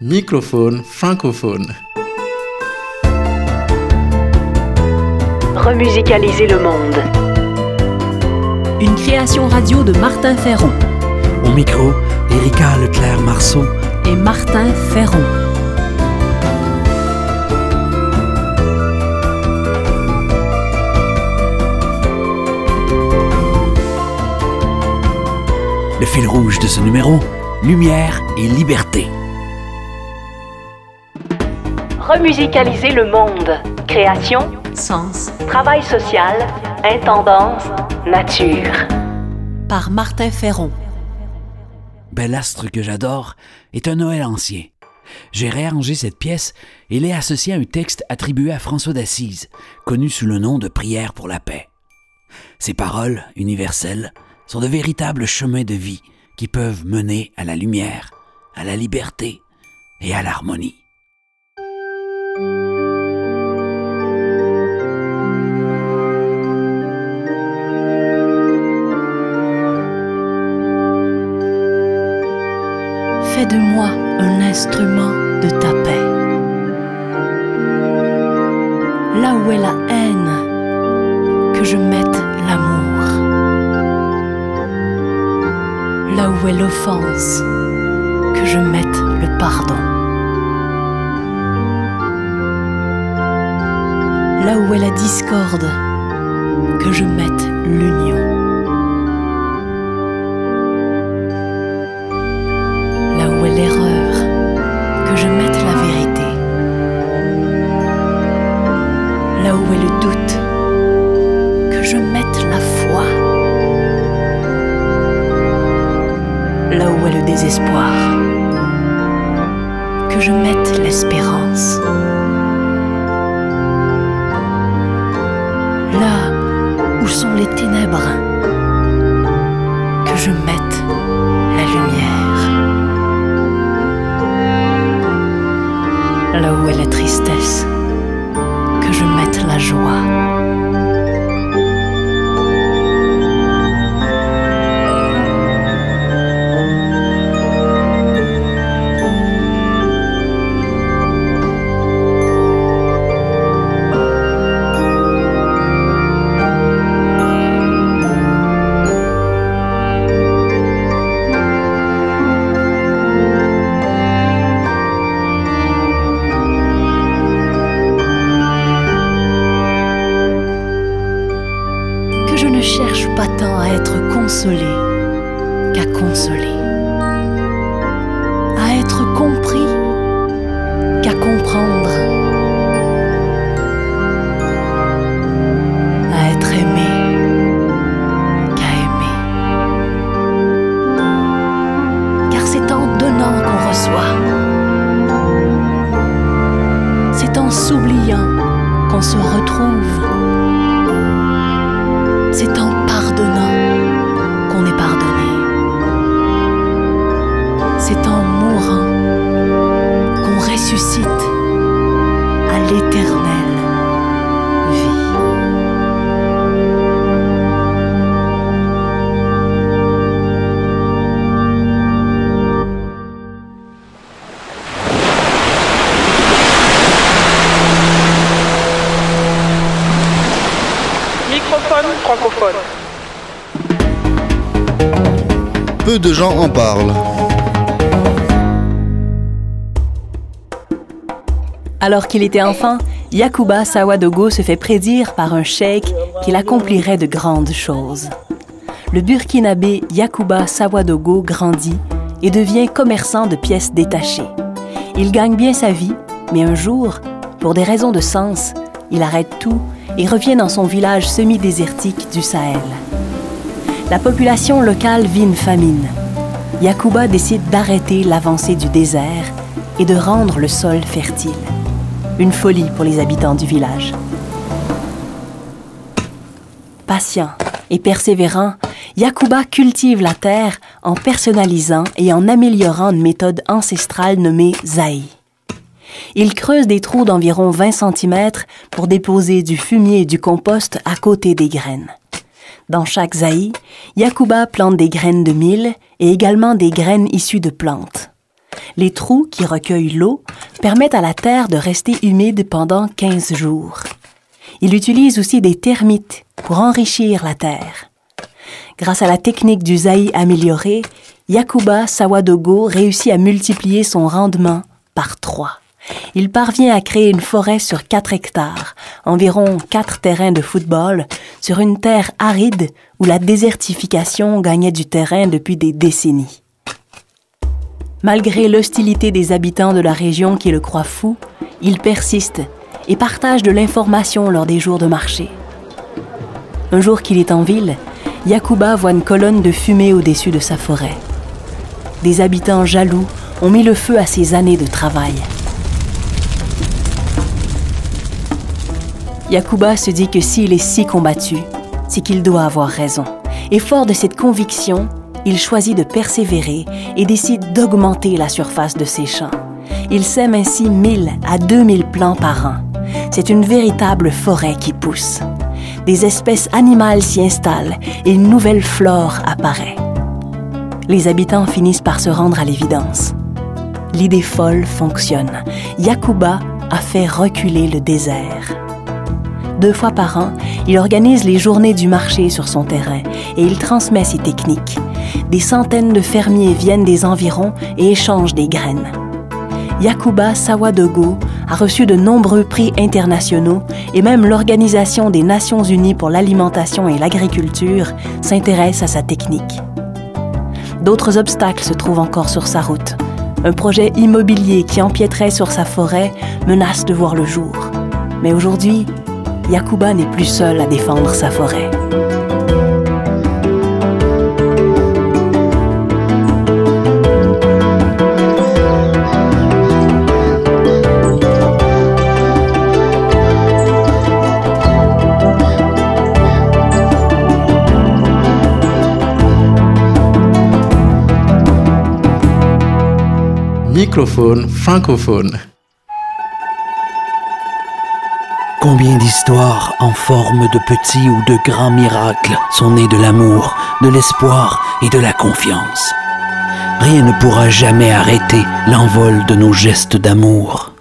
Microphone francophone. Remusicaliser le monde. Une création radio de Martin Ferron Au micro, Erika Leclerc-Marceau. et Martin Ferron. Le fil rouge de ce numéro, lumière et liberté. Remusicaliser le monde. Création, Sens travail social, intendance, nature. par Martin Ferron. Bel astre que j'adore est un Noël ancien. J'ai réarrangé cette pièce et l'ai associée à un texte attribué à François d'Assise, connu sous le nom de Prière pour la paix. Ces paroles, universelles, sont de véritables chemins de vie qui peuvent mener à la lumière, à la liberté et à l'harmonie. Fais de moi un instrument de ta paix. Là où est la haine, que je mette l'amour. Là où est l'offense, que je mette le pardon. Là où est la discorde, que je mette l'union. là où est l'erreur, que je mette la vérité. Là où est le doute, que je mette la foi. Là où est le désespoir, que je mette l'espérance. Les ténèbres, que je mette la lumière. là où est la tristesse, pas tant à être consolé qu'à consoler. À être compris qu'à comprendre. À être aimé qu'à aimer. Car c'est en donnant qu'on reçoit. C'est en s'oubliant qu'on se retrouve. C'est en ressuscite à l'éternelle vie. Microphone francophone. Peu de gens en parlent. Alors qu'il était enfant, Yakuba Sawadogo se fait prédire par un cheikh qu'il accomplirait de grandes choses. Le burkinabé Yakuba Sawadogo grandit et devient commerçant de pièces détachées. Il gagne bien sa vie, mais un jour, pour des raisons de sens, il arrête tout et revient dans son village semi-désertique du Sahel. La population locale vit une famine. Yakuba décide d'arrêter l'avancée du désert et de rendre le sol fertile. Une folie pour les habitants du village. Patient et persévérant, Yakuba cultive la terre en personnalisant et en améliorant une méthode ancestrale nommée Zaï. Il creuse des trous d'environ 20 cm pour déposer du fumier et du compost à côté des graines. Dans chaque zaï, Yakuba plante des graines de mil et également des graines issues de plantes. Les trous qui recueillent l'eau permettent à la terre de rester humide pendant 15 jours. Il utilise aussi des termites pour enrichir la terre. Grâce à la technique du zaï amélioré, Yakuba Sawadogo réussit à multiplier son rendement par trois. Il parvient à créer une forêt sur 4 hectares, environ 4 terrains de football, sur une terre aride où la désertification gagnait du terrain depuis des décennies. Malgré l'hostilité des habitants de la région qui le croient fou, il persiste et partage de l'information lors des jours de marché. Un jour qu'il est en ville, Yakuba voit une colonne de fumée au-dessus de sa forêt. Des habitants jaloux ont mis le feu à ses années de travail. Yakuba se dit que s'il est si combattu, c'est qu'il doit avoir raison. Et fort de cette conviction, il choisit de persévérer et décide d'augmenter la surface de ses champs. Il sème ainsi 1000 à 2000 plants par an. C'est une véritable forêt qui pousse. Des espèces animales s'y installent et une nouvelle flore apparaît. Les habitants finissent par se rendre à l'évidence. L'idée folle fonctionne. Yakuba a fait reculer le désert. Deux fois par an, il organise les journées du marché sur son terrain et il transmet ses techniques. Des centaines de fermiers viennent des environs et échangent des graines. Yakuba Sawadogo a reçu de nombreux prix internationaux et même l'Organisation des Nations Unies pour l'alimentation et l'agriculture s'intéresse à sa technique. D'autres obstacles se trouvent encore sur sa route. Un projet immobilier qui empiéterait sur sa forêt menace de voir le jour. Mais aujourd'hui, Yakuba n'est plus seul à défendre sa forêt. Microphone francophone. Combien d'histoires en forme de petits ou de grands miracles sont nées de l'amour, de l'espoir et de la confiance? Rien ne pourra jamais arrêter l'envol de nos gestes d'amour.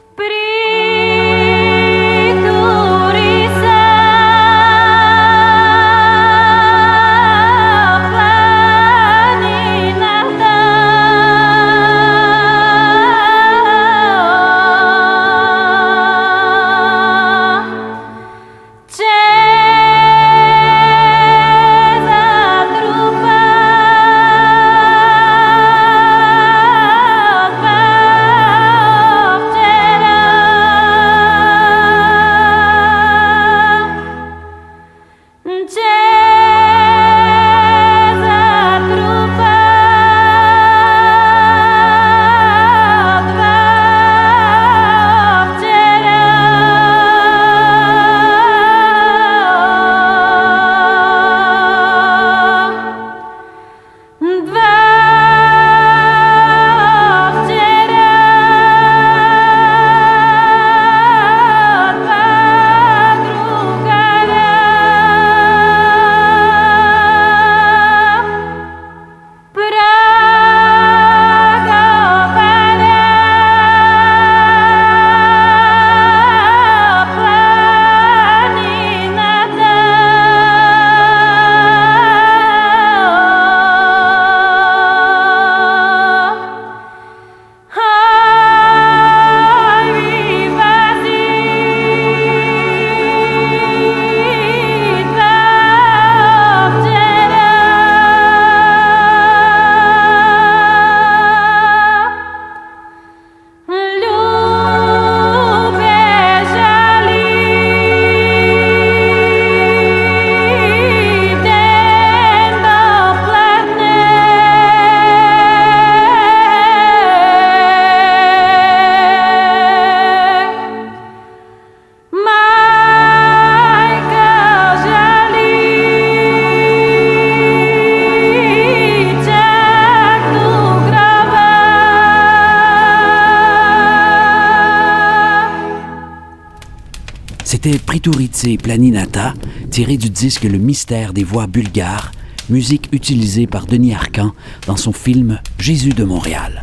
Planinata, tiré du disque Le mystère des voix bulgares, musique utilisée par Denis Arcan dans son film Jésus de Montréal.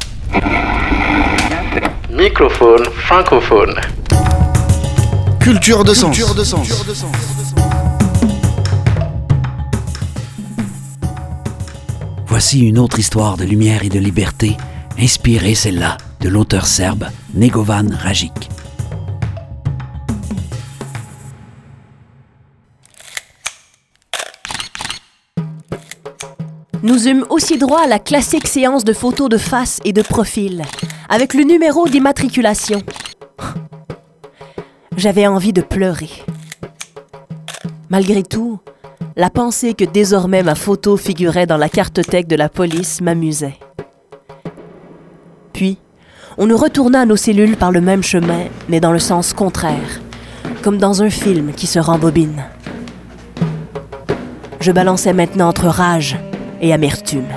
Microphone francophone. Culture de sens. Culture de sens. Voici une autre histoire de lumière et de liberté, inspirée celle-là de l'auteur serbe Negovan Rajic. Nous eûmes aussi droit à la classique séance de photos de face et de profil, avec le numéro d'immatriculation. J'avais envie de pleurer. Malgré tout, la pensée que désormais ma photo figurait dans la cartothèque de la police m'amusait. Puis, on nous retourna à nos cellules par le même chemin, mais dans le sens contraire, comme dans un film qui se rembobine. Je balançais maintenant entre rage et amertume.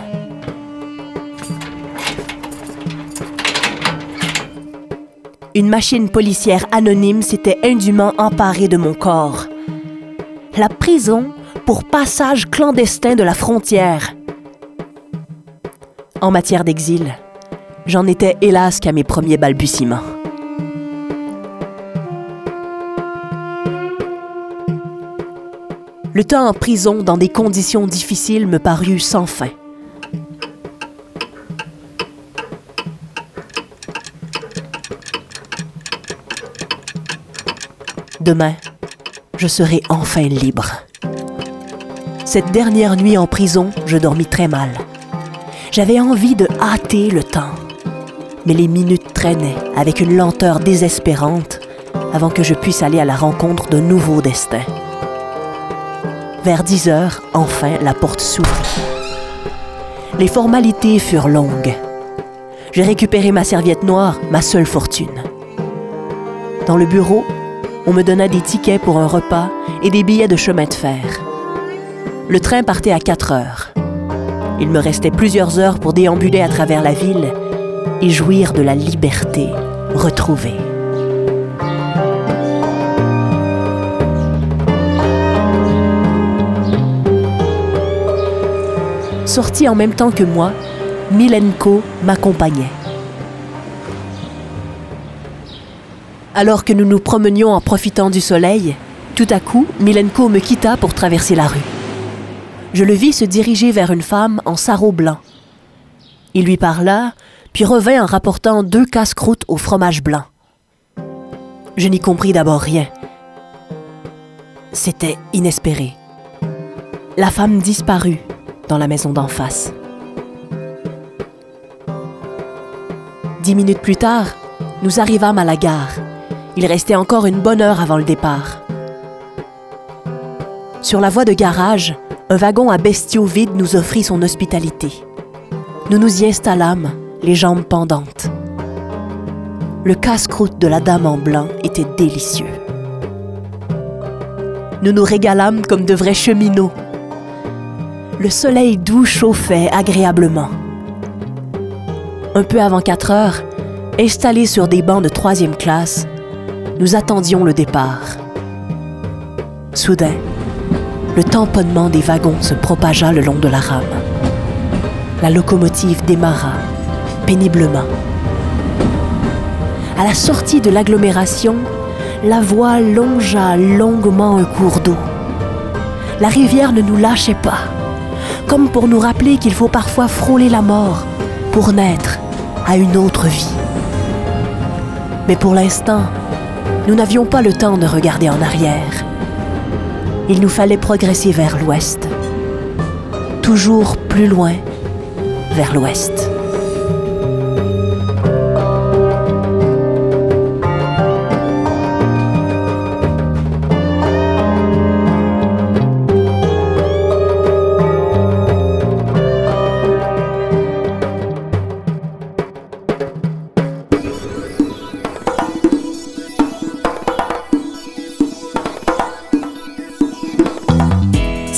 Une machine policière anonyme s'était indûment emparée de mon corps. La prison pour passage clandestin de la frontière. En matière d'exil, j'en étais hélas qu'à mes premiers balbutiements. Le temps en prison dans des conditions difficiles me parut sans fin. Demain, je serai enfin libre. Cette dernière nuit en prison, je dormis très mal. J'avais envie de hâter le temps. Mais les minutes traînaient avec une lenteur désespérante avant que je puisse aller à la rencontre d'un nouveau destin. Vers 10 heures, enfin, la porte s'ouvrit. Les formalités furent longues. J'ai récupéré ma serviette noire, ma seule fortune. Dans le bureau, on me donna des tickets pour un repas et des billets de chemin de fer. Le train partait à 4 heures. Il me restait plusieurs heures pour déambuler à travers la ville et jouir de la liberté retrouvée. Sorti en même temps que moi, Milenko m'accompagnait. Alors que nous nous promenions en profitant du soleil, tout à coup, Milenko me quitta pour traverser la rue. Je le vis se diriger vers une femme en sarrau blanc. Il lui parla, puis revint en rapportant deux casse-croûtes au fromage blanc. Je n'y compris d'abord rien. C'était inespéré. La femme disparut dans la maison d'en face. Dix minutes plus tard, nous arrivâmes à la gare. Il restait encore une bonne heure avant le départ. Sur la voie de garage, un wagon à bestiaux vide nous offrit son hospitalité. Nous nous y installâmes, les jambes pendantes. Le casse-croûte de la dame en blanc était délicieux. Nous nous régalâmes comme de vrais cheminots le soleil doux chauffait agréablement. Un peu avant 4 heures, installés sur des bancs de troisième classe, nous attendions le départ. Soudain, le tamponnement des wagons se propagea le long de la rame. La locomotive démarra, péniblement. À la sortie de l'agglomération, la voie longea longuement un cours d'eau. La rivière ne nous lâchait pas comme pour nous rappeler qu'il faut parfois frôler la mort pour naître à une autre vie. Mais pour l'instant, nous n'avions pas le temps de regarder en arrière. Il nous fallait progresser vers l'ouest, toujours plus loin vers l'ouest.